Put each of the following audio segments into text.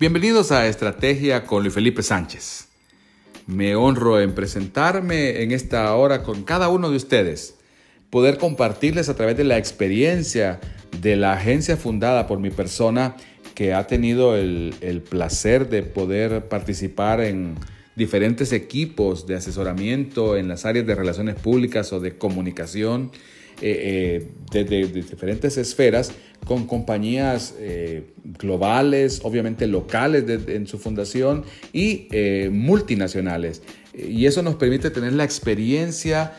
Bienvenidos a Estrategia con Luis Felipe Sánchez. Me honro en presentarme en esta hora con cada uno de ustedes, poder compartirles a través de la experiencia de la agencia fundada por mi persona que ha tenido el, placer de poder participar en diferentes equipos de asesoramiento en las áreas de relaciones públicas o de comunicación eh, eh, de, diferentes esferas con compañías eh, globales, obviamente locales en su fundación y multinacionales. Y eso nos permite tener la experiencia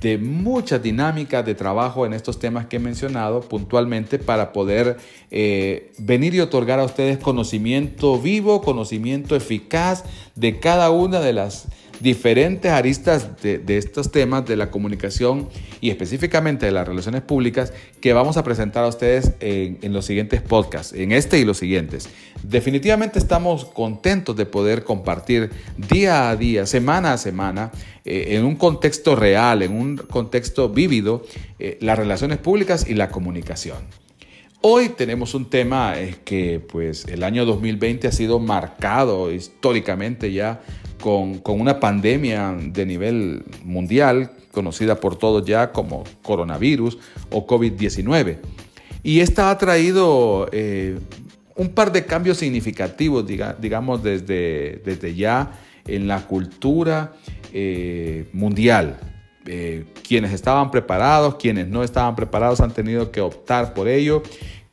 de mucha dinámica de trabajo en estos temas que he mencionado puntualmente para poder venir y otorgar a ustedes conocimiento vivo, conocimiento eficaz de cada una de las diferentes aristas de, estos temas de la comunicación y específicamente de las relaciones públicas que vamos a presentar a ustedes en, los siguientes podcasts, en este y los siguientes. Definitivamente estamos contentos de poder compartir día a día, semana a semana, eh, en un contexto real, en un contexto vívido, eh, las relaciones públicas y la comunicación. Hoy tenemos un tema eh, que pues el año 2020 ha sido marcado históricamente ya con, una pandemia de nivel mundial, conocida por todos ya como coronavirus o COVID-19. Y esta ha traído eh, un par de cambios significativos, digamos, desde, desde ya en la cultura eh, mundial. Eh, quienes estaban preparados, quienes no estaban preparados han tenido que optar por ello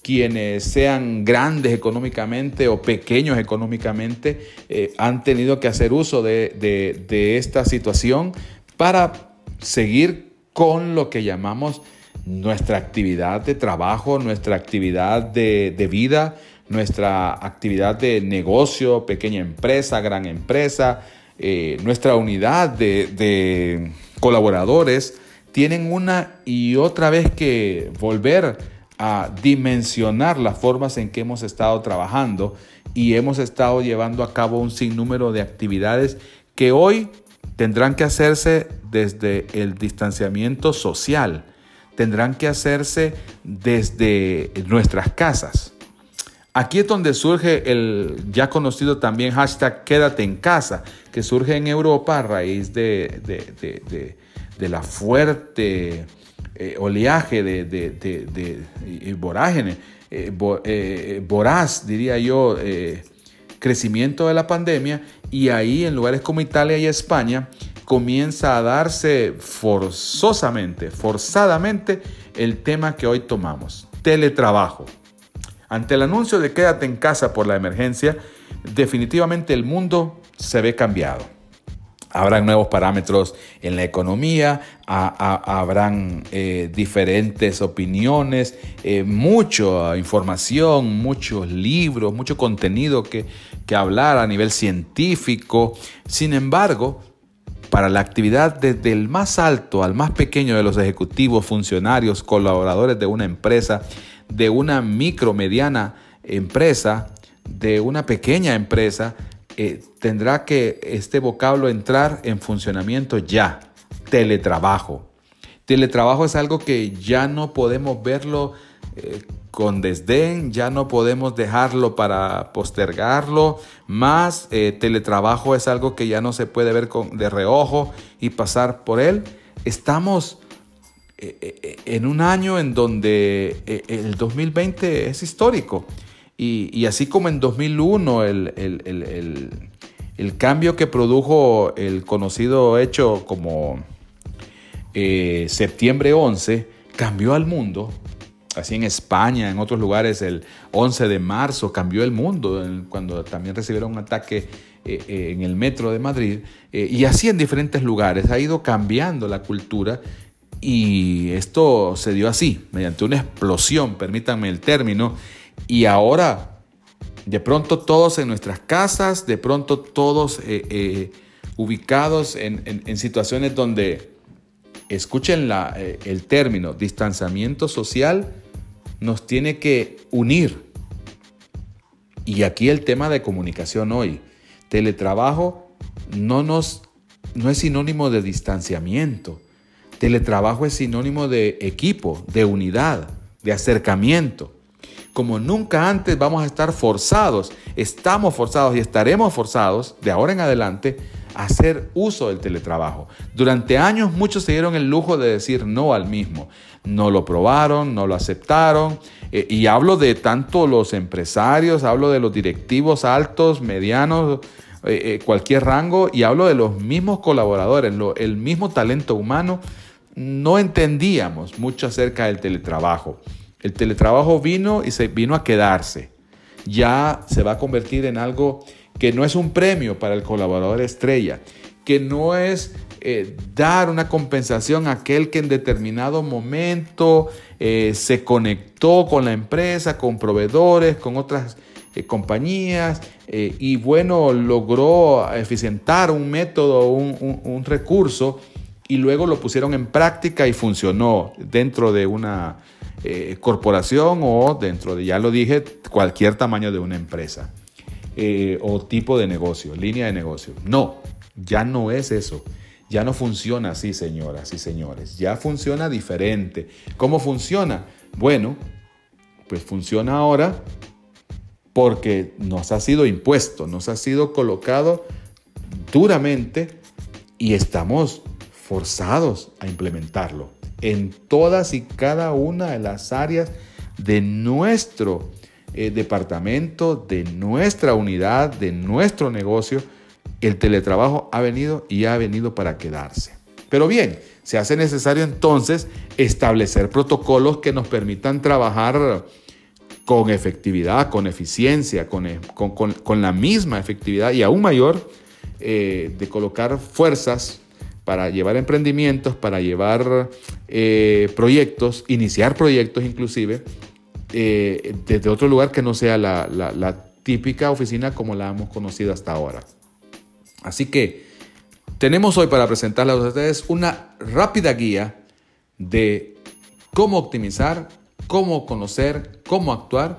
quienes sean grandes económicamente o pequeños económicamente eh, han tenido que hacer uso de, esta situación para seguir con lo que llamamos nuestra actividad de trabajo, nuestra actividad de, vida, nuestra actividad de negocio, pequeña empresa, gran empresa, eh, nuestra unidad de colaboradores, tienen una y otra vez que volver a dimensionar las formas en que hemos estado trabajando y hemos estado llevando a cabo un sinnúmero de actividades que hoy tendrán que hacerse desde el distanciamiento social, tendrán que hacerse desde nuestras casas. Aquí es donde surge el ya conocido también hashtag quédate en casa, que surge en Europa a raíz de, de la fuerte eh, oleaje de, de, vorágine, eh, eh, voraz, diría yo, crecimiento de la pandemia y ahí en lugares como Italia y España comienza a darse forzosamente, forzadamente el tema que hoy tomamos, teletrabajo. Ante el anuncio de quédate en casa por la emergencia, definitivamente el mundo se ve cambiado. Habrán nuevos parámetros en la economía, habrán eh, diferentes opiniones, eh, mucha información, muchos libros, mucho contenido que, que hablar a nivel científico. Sin embargo, para la actividad desde el más alto al más pequeño de los ejecutivos, funcionarios, colaboradores de una empresa, de una micro, mediana empresa, de una pequeña empresa, eh, tendrá que este vocablo entrar en funcionamiento ya. Teletrabajo. Teletrabajo es algo que ya no podemos verlo eh, con desdén, ya no podemos dejarlo para postergarlo. Más eh, teletrabajo es algo que ya no se puede ver con, de reojo y pasar por él. Estamos en un año en donde el 2020 es histórico. Y, así como en 2001 el, cambio que produjo el conocido hecho como eh, septiembre 11 cambió al mundo, así en España, en otros lugares el 11 de marzo cambió el mundo, cuando también recibieron un ataque eh, eh, en el metro de Madrid, y así en diferentes lugares, ha ido cambiando la cultura y esto se dio así, mediante una explosión, permítanme el término, y ahora, de pronto todos en nuestras casas, de pronto todos eh, eh, ubicados en, situaciones donde, escuchen eh, el término, distanciamiento social, nos tiene que unir. Y aquí el tema de comunicación hoy. Teletrabajo no, nos, no es sinónimo de distanciamiento. Teletrabajo es sinónimo de equipo, de unidad, de acercamiento. Como nunca antes vamos a estar forzados, estamos forzados y estaremos forzados de ahora en adelante a hacer uso del teletrabajo. Durante años muchos se dieron el lujo de decir no al mismo. No lo probaron, no lo aceptaron. Eh, y hablo de tanto los empresarios, hablo de los directivos altos, medianos, eh, eh, cualquier rango, y hablo de los mismos colaboradores, el mismo talento humano. No entendíamos mucho acerca del teletrabajo. El teletrabajo vino y se vino a quedarse. Ya se va a convertir en algo que no es un premio para el colaborador estrella, que no es eh, dar una compensación a aquel que en determinado momento eh, se conectó con la empresa, con proveedores, con otras eh, compañías y bueno, logró eficientar un método, un, un recurso y luego lo pusieron en práctica y funcionó dentro de una eh, corporación o dentro de, ya lo dije, cualquier tamaño de una empresa eh, o tipo de negocio, línea de negocio. No, ya no es eso. Ya no funciona así, señoras y señores. Ya funciona diferente. ¿Cómo funciona? Bueno, pues funciona ahora porque nos ha sido impuesto, nos ha sido colocado duramente y estamos forzados a implementarlo en todas y cada una de las áreas de nuestro eh, departamento, de nuestra unidad, de nuestro negocio. El teletrabajo ha venido y ha venido para quedarse. Pero bien, se hace necesario entonces establecer protocolos que nos permitan trabajar con efectividad, con eficiencia, con, e, la misma efectividad y aún mayor eh, de colocar fuerzas para llevar emprendimientos, para llevar eh, proyectos, iniciar proyectos inclusive, eh, desde otro lugar que no sea la, típica oficina como la hemos conocido hasta ahora. Así que tenemos hoy para presentarles a ustedes una rápida guía de cómo optimizar, cómo conocer, cómo actuar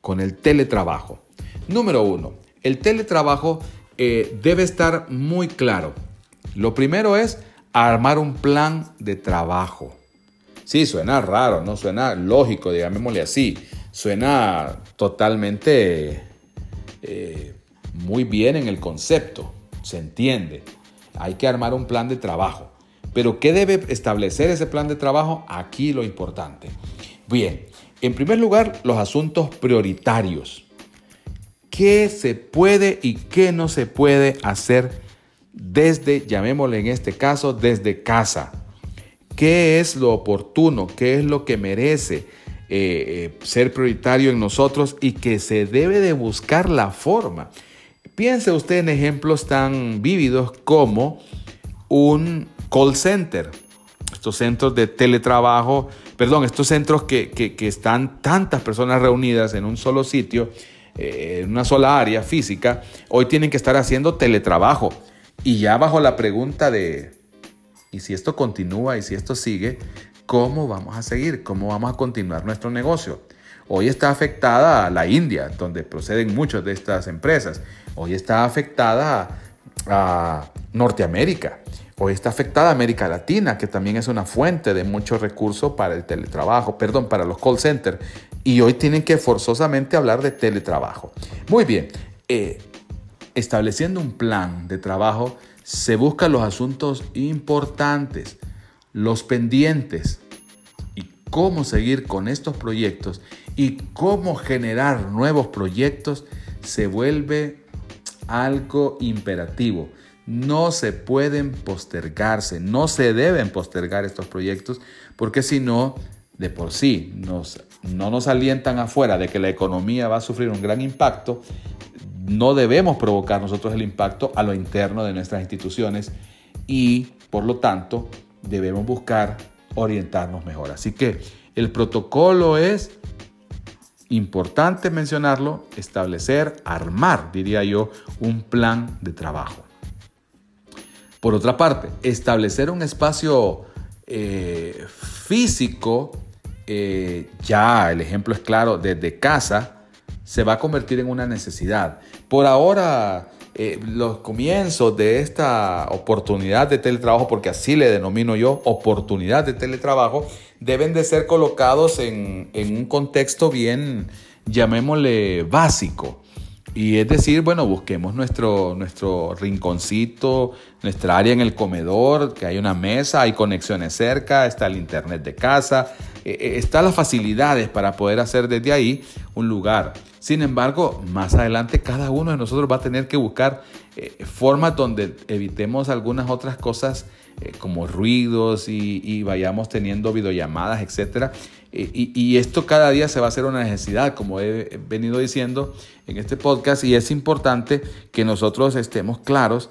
con el teletrabajo. Número uno, el teletrabajo eh, debe estar muy claro. Lo primero es armar un plan de trabajo. Sí, suena raro, no suena lógico, digámosle así. Suena totalmente eh, muy bien en el concepto, se entiende. Hay que armar un plan de trabajo. Pero ¿qué debe establecer ese plan de trabajo? Aquí lo importante. Bien, en primer lugar, los asuntos prioritarios. ¿Qué se puede y qué no se puede hacer desde, llamémosle en este caso, desde casa. ¿Qué es lo oportuno? ¿Qué es lo que merece eh, eh, ser prioritario en nosotros y que se debe de buscar la forma? Piense usted en ejemplos tan vívidos como un call center, estos centros de teletrabajo, perdón, estos centros que, están tantas personas reunidas en un solo sitio, eh, en una sola área física, hoy tienen que estar haciendo teletrabajo. Y ya bajo la pregunta de, ¿y si esto continúa y si esto sigue? ¿Cómo vamos a seguir? ¿Cómo vamos a continuar nuestro negocio? Hoy está afectada la India, donde proceden muchas de estas empresas. Hoy está afectada a Norteamérica. Hoy está afectada América Latina, que también es una fuente de muchos recursos para el teletrabajo, perdón, para los call centers. Y hoy tienen que forzosamente hablar de teletrabajo. Muy bien, eh, estableciendo un plan de trabajo, se buscan los asuntos importantes, los pendientes y cómo seguir con estos proyectos y cómo generar nuevos proyectos se vuelve algo imperativo. No se pueden postergarse, no se deben postergar estos proyectos porque si no, de por sí no nos alientan afuera de que la economía va a sufrir un gran impacto, no debemos provocar nosotros el impacto a lo interno de nuestras instituciones y por lo tanto debemos buscar orientarnos mejor. Así que el protocolo es importante mencionarlo, establecer, armar, diría yo, un plan de trabajo. Por otra parte, establecer un espacio eh, físico, eh, ya el ejemplo es claro, desde casa, se va a convertir en una necesidad. Por ahora, eh, los comienzos de esta oportunidad de teletrabajo, porque así le denomino yo, oportunidad de teletrabajo, deben de ser colocados en, en un contexto bien, llamémosle, básico. Y es decir, bueno, busquemos nuestro, nuestro rinconcito, nuestra área en el comedor, que hay una mesa, hay conexiones cerca, está el internet de casa, eh, eh, están las facilidades para poder hacer desde ahí un lugar. Sin embargo, más adelante cada uno de nosotros va a tener que buscar eh, formas donde evitemos algunas otras cosas como ruidos y, vayamos teniendo videollamadas, etc. Y, y, esto cada día se va a hacer una necesidad, como he venido diciendo en este podcast, y es importante que nosotros estemos claros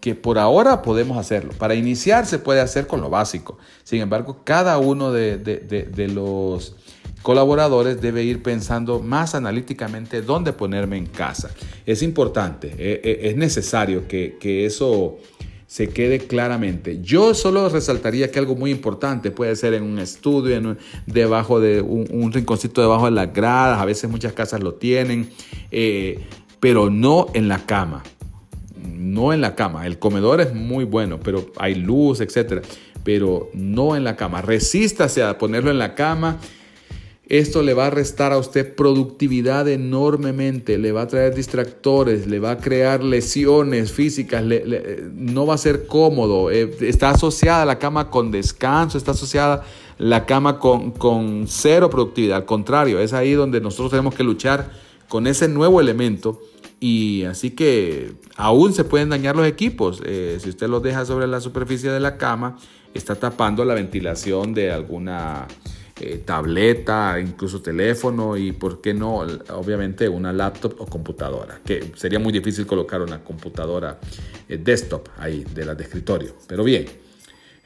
que por ahora podemos hacerlo. Para iniciar se puede hacer con lo básico. Sin embargo, cada uno de, los colaboradores debe ir pensando más analíticamente dónde ponerme en casa. Es importante, eh, eh, es necesario que, eso se quede claramente. Yo solo resaltaría que algo muy importante puede ser en un estudio, en debajo de un, rinconcito debajo de las gradas, a veces muchas casas lo tienen, eh, pero no en la cama no en la cama. El comedor es muy bueno, pero hay luz, etcétera, pero no en la cama. Resístase a ponerlo en la cama. Esto le va a restar a usted productividad enormemente, le va a traer distractores, le va a crear lesiones físicas, no va a ser cómodo. Eh, está asociada la cama con descanso, está asociada la cama con, con cero productividad. Al contrario, es ahí donde nosotros tenemos que luchar con ese nuevo elemento y así que aún se pueden dañar los equipos. Eh, si usted los deja sobre la superficie de la cama, está tapando la ventilación de alguna eh, tableta, incluso teléfono y, ¿por qué no? Obviamente una laptop o computadora, que sería muy difícil colocar una computadora eh, desktop ahí de las de escritorio. Pero bien,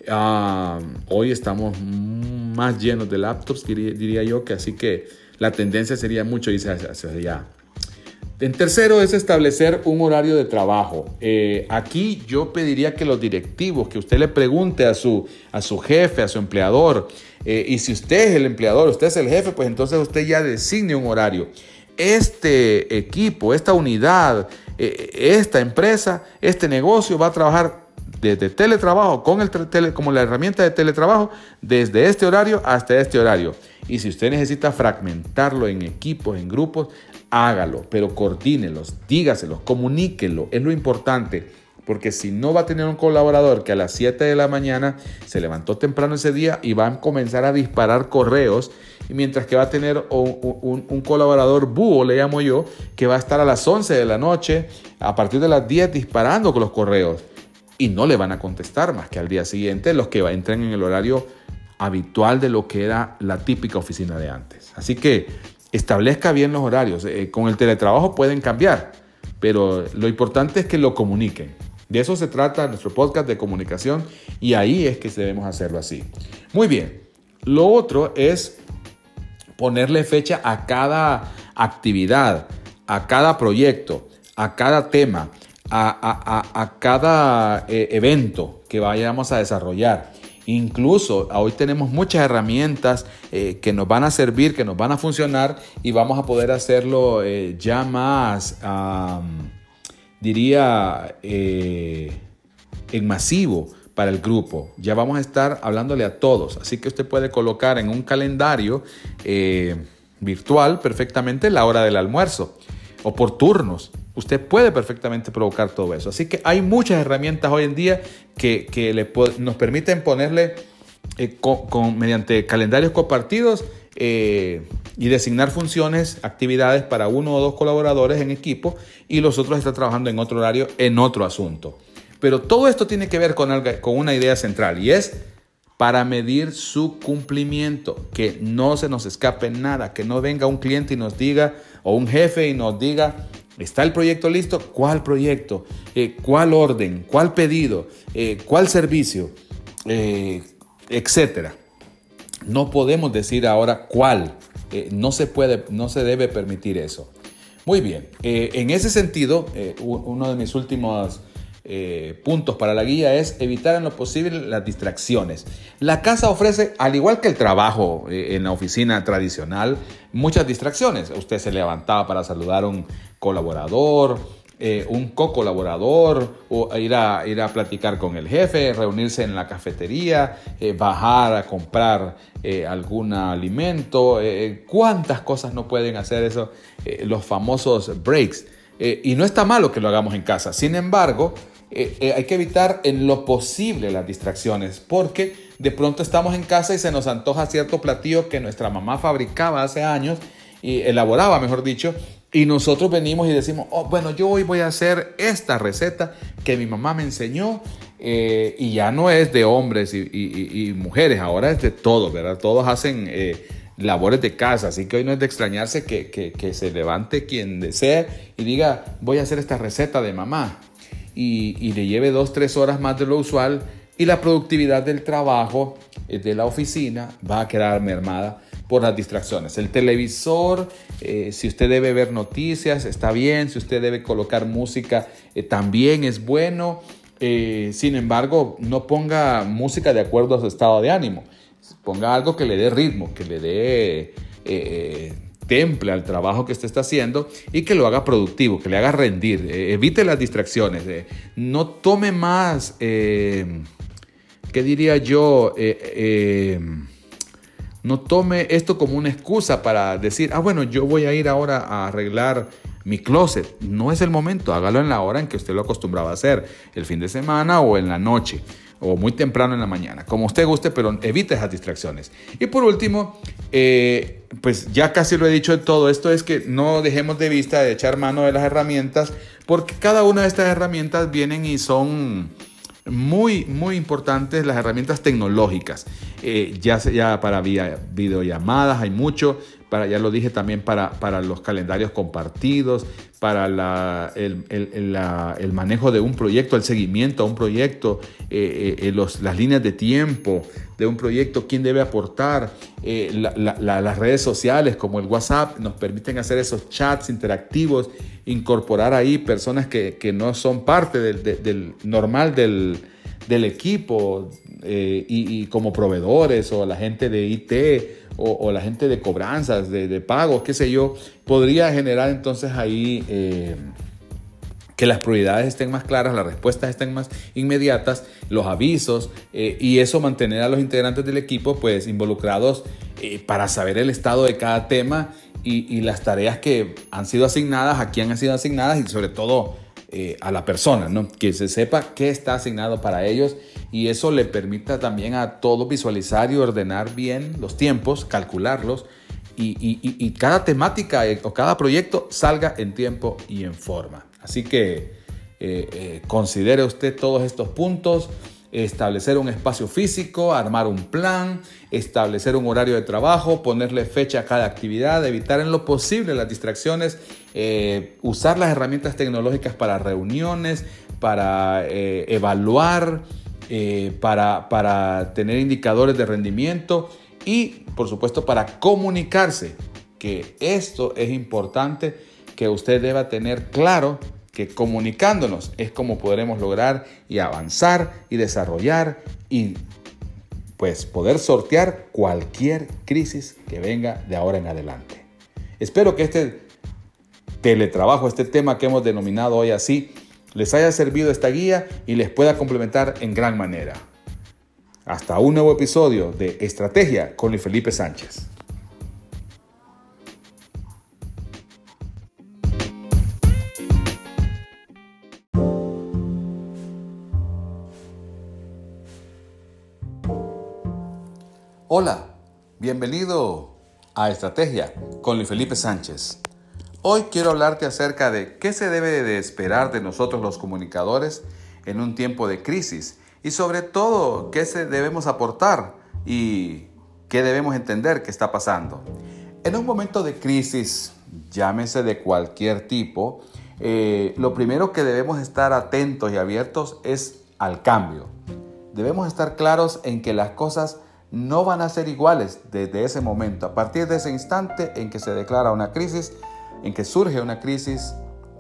ah, hoy estamos más llenos de laptops, diría, yo, que así que la tendencia sería mucho irse hacia allá. En tercero es establecer un horario de trabajo. Eh, aquí yo pediría que los directivos, que usted le pregunte a su, a su jefe, a su empleador, eh, y si usted es el empleador, usted es el jefe, pues entonces usted ya designe un horario. Este equipo, esta unidad, eh, esta empresa, este negocio va a trabajar desde teletrabajo con el tele, como la herramienta de teletrabajo desde este horario hasta este horario. Y si usted necesita fragmentarlo en equipos, en grupos, hágalo, pero coordínelos, dígaselos, comuníquelo, es lo importante. Porque si no va a tener un colaborador que a las 7 de la mañana se levantó temprano ese día y va a comenzar a disparar correos, mientras que va a tener un, colaborador búho, le llamo yo, que va a estar a las 11 de la noche, a partir de las 10 disparando con los correos. Y no le van a contestar más que al día siguiente los que entren en el horario habitual de lo que era la típica oficina de antes. Así que establezca bien los horarios. Eh, con el teletrabajo pueden cambiar, pero lo importante es que lo comuniquen. De eso se trata nuestro podcast de comunicación y ahí es que debemos hacerlo así. Muy bien. Lo otro es ponerle fecha a cada actividad, a cada proyecto, a cada tema, a, cada eh, evento que vayamos a desarrollar. Incluso hoy tenemos muchas herramientas eh, que nos van a servir, que nos van a funcionar y vamos a poder hacerlo eh, ya más, diría, eh, en masivo para el grupo. Ya vamos a estar hablándole a todos. Así que usted puede colocar en un calendario virtual perfectamente la hora del almuerzo o por turnos. Usted puede perfectamente provocar todo eso. Así que hay muchas herramientas hoy en día que, nos permiten ponerle eh, con, mediante calendarios compartidos eh, y designar funciones, actividades para uno o dos colaboradores en equipo y los otros están trabajando en otro horario, en otro asunto. Pero todo esto tiene que ver con, con una idea central y es para medir su cumplimiento, que no se nos escape nada, que no venga un cliente y nos diga, o un jefe y nos diga, ¿está el proyecto listo? ¿Cuál proyecto? Eh, ¿Cuál orden? ¿Cuál pedido? Eh, ¿Cuál servicio? Eh, etcétera. No podemos decir ahora cuál. no se puede, no se debe permitir eso. Muy bien. en ese sentido, uno de mis últimos eh, puntos para la guía es evitar en lo posible las distracciones. La casa ofrece, al igual que el trabajo eh, en la oficina tradicional, muchas distracciones. Usted se levantaba para saludar a un colaborador, eh, un co-colaborador o ir a, ir a platicar con el jefe, reunirse en la cafetería, bajar a comprar algún alimento. ¿Cuántas cosas no pueden hacer eso? los famosos breaks. y no está malo que lo hagamos en casa. Sin embargo, hay que evitar en lo posible las distracciones porque de pronto estamos en casa y se nos antoja cierto platillo que nuestra mamá fabricaba hace años y elaboraba, mejor dicho, y nosotros venimos y decimos, oh, bueno, yo hoy voy a hacer esta receta que mi mamá me enseñó eh, y ya no es de hombres y, mujeres, ahora es de todos, ¿verdad? Todos hacen eh, labores de casa, así que hoy no es de extrañarse que, se levante quien desee y diga, voy a hacer esta receta de mamá y, y le lleve dos, tres horas más de lo usual y la productividad del trabajo eh, de la oficina va a quedar mermada por las distracciones. El televisor, eh, si usted debe ver noticias, está bien. Si usted debe colocar música, eh, también es bueno. Eh, sin embargo, no ponga música de acuerdo a su estado de ánimo. Ponga algo que le dé ritmo, que le dé temple al trabajo que usted está haciendo y que lo haga productivo, que le haga rendir. evite las distracciones. no tome más, ¿qué diría yo? No tome esto como una excusa para decir, ah, bueno, yo voy a ir ahora a arreglar mi closet. No es el momento, hágalo en la hora en que usted lo acostumbraba a hacer, el fin de semana o en la noche o muy temprano en la mañana, como usted guste, pero evite esas distracciones. Y por último, eh, pues ya casi lo he dicho de todo esto, es que no dejemos de vista de echar mano de las herramientas, porque cada una de estas herramientas vienen y son muy, muy importantes las herramientas tecnológicas. Eh, ya sea para vía, videollamadas, hay mucho, ya lo dije también para, para los calendarios compartidos, para la, el, el, manejo de un proyecto, el seguimiento a un proyecto, eh, eh, los, las líneas de tiempo de un proyecto, quién debe aportar, las redes sociales como el WhatsApp nos permiten hacer esos chats interactivos incorporar ahí personas que, no son parte del, normal del, equipo eh, y, como proveedores o la gente de IT o, la gente de cobranzas, de, pagos, qué sé yo, podría generar entonces ahí eh, que las prioridades estén más claras, las respuestas estén más inmediatas, los avisos eh, y eso mantener a los integrantes del equipo pues involucrados para saber el estado de cada tema y, las tareas que han sido asignadas, a quién han sido asignadas y sobre todo eh, a la persona, ¿no? que se sepa qué está asignado para ellos y eso le permita también a todos visualizar y ordenar bien los tiempos, calcularlos y, y, cada temática eh, o cada proyecto salga en tiempo y en forma. Así que eh, considere usted todos estos puntos establecer un espacio físico, armar un plan, establecer un horario de trabajo, ponerle fecha a cada actividad, evitar en lo posible las distracciones, eh, usar las herramientas tecnológicas para reuniones, para eh, evaluar, eh, para, para tener indicadores de rendimiento y, por supuesto, para comunicarse, que esto es importante que usted deba tener claro que comunicándonos es como podremos lograr y avanzar y desarrollar y pues poder sortear cualquier crisis que venga de ahora en adelante. Espero que este teletrabajo, este tema que hemos denominado hoy así, les haya servido esta guía y les pueda complementar en gran manera. Hasta un nuevo episodio de Estrategia con Luis Felipe Sánchez. Hola, bienvenido a Estrategia con Luis Felipe Sánchez. Hoy quiero hablarte acerca de qué se debe de esperar de nosotros los comunicadores en un tiempo de crisis y sobre todo qué se debemos aportar y qué debemos entender que está pasando. En un momento de crisis, llámese de cualquier tipo, eh, lo primero que debemos estar atentos y abiertos es al cambio. Debemos estar claros en que las cosas no van a ser iguales desde ese momento. A partir de ese instante en que se declara una crisis, en que surge una crisis,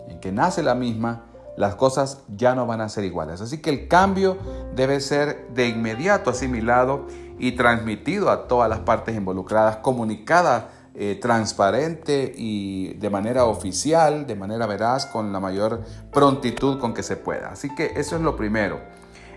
en que nace la misma, las cosas ya no van a ser iguales. Así que el cambio debe ser de inmediato asimilado y transmitido a todas las partes involucradas, comunicada eh, transparente y de manera oficial, de manera veraz, con la mayor prontitud con que se pueda. Así que eso es lo primero.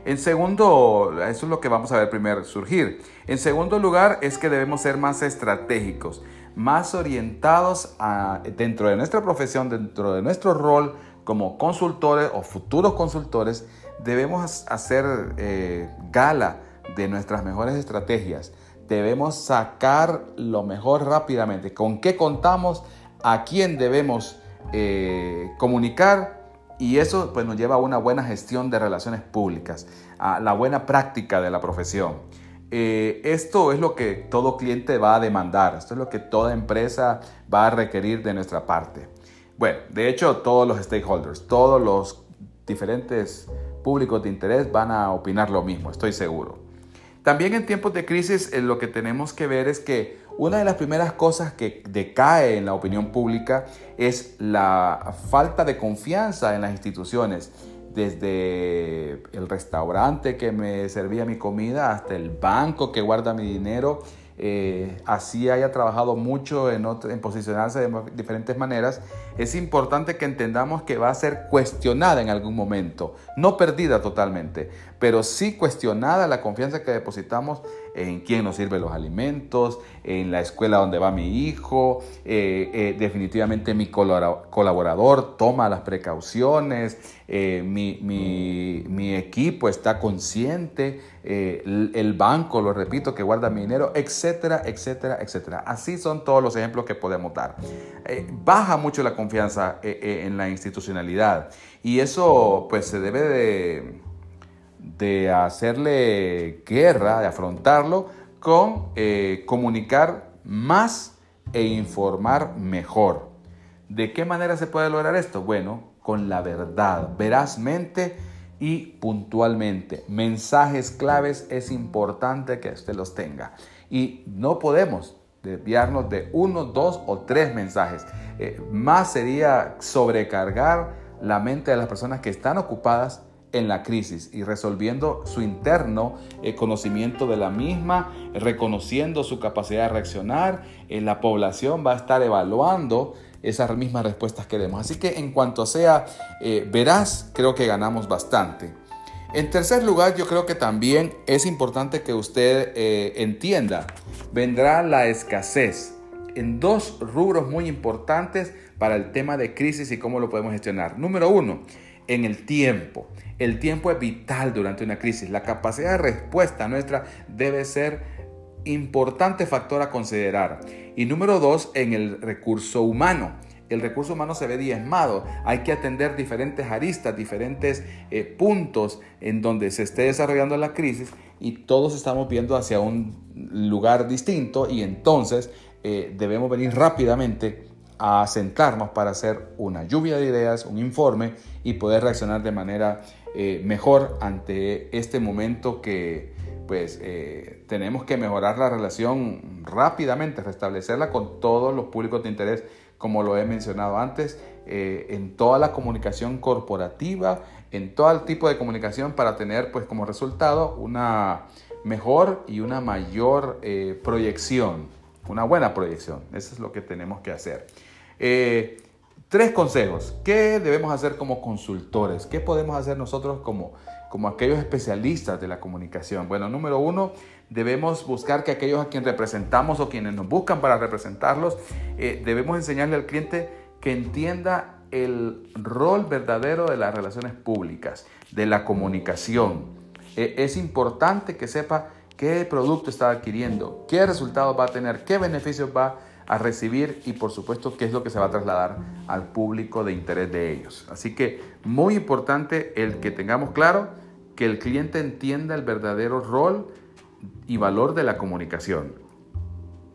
En segundo, eso es lo que vamos a ver primero surgir. En segundo lugar, es que debemos ser más estratégicos, más orientados a, dentro de nuestra profesión, dentro de nuestro rol como consultores o futuros consultores, debemos hacer eh, gala de nuestras mejores estrategias. Debemos sacar lo mejor rápidamente. ¿Con qué contamos? ¿A quién debemos eh, comunicar? Y eso pues, nos lleva a una buena gestión de relaciones públicas, a la buena práctica de la profesión. Eh, esto es lo que todo cliente va a demandar, esto es lo que toda empresa va a requerir de nuestra parte. Bueno, de hecho todos los stakeholders, todos los diferentes públicos de interés van a opinar lo mismo, estoy seguro. También en tiempos de crisis eh, lo que tenemos que ver es que una de las primeras cosas que decae en la opinión pública es la falta de confianza en las instituciones. Desde el restaurante que me servía mi comida hasta el banco que guarda mi dinero eh, así haya trabajado mucho en, en posicionarse de diferentes maneras, es importante que entendamos que va a ser cuestionada en algún momento, no perdida totalmente, pero sí cuestionada la confianza que depositamos en quién nos sirve los alimentos, en la escuela donde va mi hijo, eh, eh, definitivamente mi colaborador toma las precauciones, eh, mi, equipo está consciente, el, el banco, lo repito, que guarda mi dinero, etcétera, etcétera, etcétera. Así son todos los ejemplos que podemos dar. baja mucho la confianza en la institucionalidad y eso pues se debe de de hacerle guerra, de afrontarlo, con eh, comunicar más e informar mejor. ¿De qué manera se puede lograr esto? Bueno, con la verdad, verazmente y puntualmente. Mensajes claves es importante que usted los tenga. Y no podemos desviarnos de uno, dos o tres mensajes. Eh, más sería sobrecargar la mente de las personas que están ocupadas en la crisis y resolviendo su interno eh, conocimiento de la misma, reconociendo su capacidad de reaccionar. Eh, la población va a estar evaluando esas mismas respuestas que demos. Así que en cuanto sea eh, veraz, creo que ganamos bastante. En tercer lugar, yo creo que también es importante que usted entienda, vendrá la escasez en dos rubros muy importantes para el tema de crisis y cómo lo podemos gestionar. Número uno, en el tiempo. El tiempo es vital durante una crisis. La capacidad de respuesta nuestra debe ser importante factor a considerar. Y número dos, en el recurso humano. El recurso humano se ve diezmado. Hay que atender diferentes aristas, diferentes eh, puntos en donde se esté desarrollando la crisis y todos estamos viendo hacia un lugar distinto y entonces eh, debemos venir rápidamente a sentarnos para hacer una lluvia de ideas, un informe y poder reaccionar de manera eh, mejor ante este momento que pues eh, tenemos que mejorar la relación rápidamente, restablecerla con todos los públicos de interés, como lo he mencionado antes, eh, en toda la comunicación corporativa, en todo el tipo de comunicación para tener pues como resultado una mejor y una mayor proyección, una buena proyección. Eso es lo que tenemos que hacer. Tres consejos. ¿Qué debemos hacer como consultores? ¿Qué podemos hacer nosotros como, como aquellos especialistas de la comunicación? Bueno, número uno, debemos buscar que aquellos a quienes representamos o quienes nos buscan para representarlos, eh, debemos enseñarle al cliente que entienda el rol verdadero de las relaciones públicas, de la comunicación. Eh, es importante que sepa qué producto está adquiriendo, qué resultados va a tener, qué beneficios va a a recibir y por supuesto qué es lo que se va a trasladar al público de interés de ellos. Así que muy importante el que tengamos claro que el cliente entienda el verdadero rol y valor de la comunicación.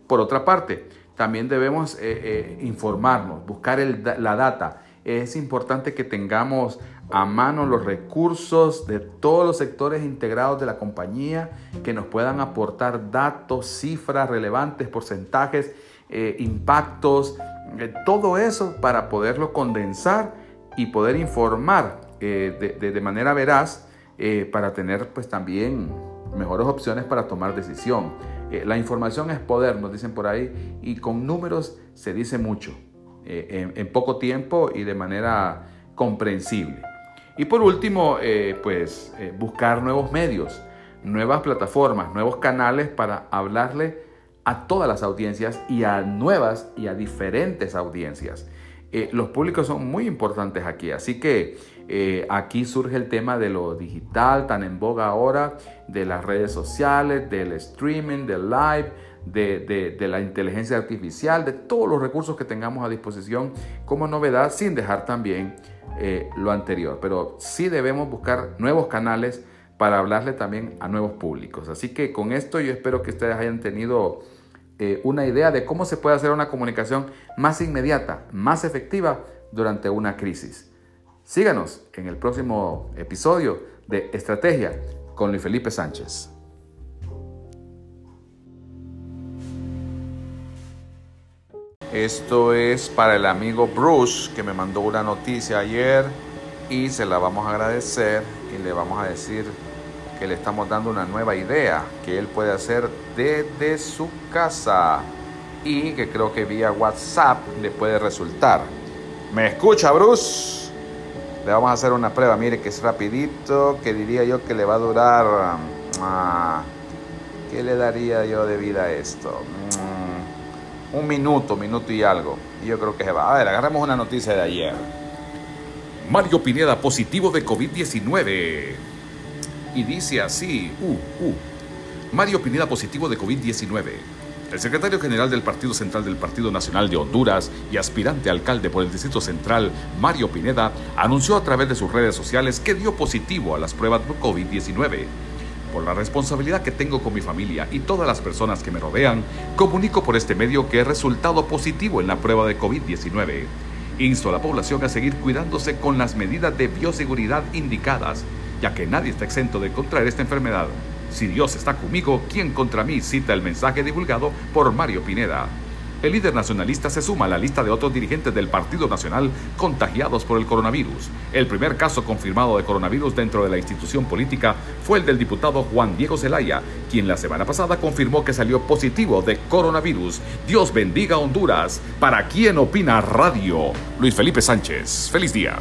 Por otra parte, también debemos eh, eh, informarnos, buscar la data. Es importante que tengamos a mano los recursos de todos los sectores integrados de la compañía que nos puedan aportar datos, cifras relevantes, porcentajes eh, impactos, eh, todo eso para poderlo condensar y poder informar eh, de, manera veraz para tener pues también mejores opciones para tomar decisión. La información es poder, nos dicen por ahí, y con números se dice mucho, eh, en, poco tiempo y de manera comprensible. Y por último, pues buscar nuevos medios, nuevas plataformas, nuevos canales para hablarle a todas las audiencias y a nuevas y a diferentes audiencias. los públicos son muy importantes aquí, así que eh, aquí surge el tema de lo digital, tan en boga ahora, de las redes sociales, del streaming, del live, de, la inteligencia artificial, de todos los recursos que tengamos a disposición como novedad, sin dejar también eh, lo anterior. Pero sí debemos buscar nuevos canales para hablarle también a nuevos públicos. Así que con esto yo espero que ustedes hayan tenido eh, una idea de cómo se puede hacer una comunicación más inmediata, más efectiva durante una crisis. Síganos en el próximo episodio de Estrategia con Luis Felipe Sánchez. Esto es para el amigo Bruce que me mandó una noticia ayer y se la vamos a agradecer y le vamos a decir que le estamos dando una nueva idea que él puede hacer desde su casa y que creo que vía WhatsApp le puede resultar. ¿Me escucha Bruce? Le vamos a hacer una prueba, mire que es rapidito, que diría yo que le va a durar... Ah, ¿Qué le daría yo de vida a esto? Mm, un minuto, minuto y algo. Yo creo que se va. A ver, agarremos una noticia de ayer. Mario Pineda positivo de COVID-19. Y dice así, uh, uh. Mario Pineda positivo de COVID-19. El secretario general del Partido Central del Partido Nacional de Honduras y aspirante alcalde por el Distrito Central, Mario Pineda, anunció a través de sus redes sociales que dio positivo a las pruebas de COVID-19. Por la responsabilidad que tengo con mi familia y todas las personas que me rodean, comunico por este medio que he resultado positivo en la prueba de COVID-19. Insto a la población a seguir cuidándose con las medidas de bioseguridad indicadas, ya que nadie está exento de contraer esta enfermedad. Si Dios está conmigo, ¿quién contra mí? Cita el mensaje divulgado por Mario Pineda. El líder nacionalista se suma a la lista de otros dirigentes del Partido Nacional contagiados por el coronavirus. El primer caso confirmado de coronavirus dentro de la institución política fue el del diputado Juan Diego Zelaya, quien la semana pasada confirmó que salió positivo de coronavirus. Dios bendiga Honduras. ¿Para quién opina Radio? Luis Felipe Sánchez. Feliz día.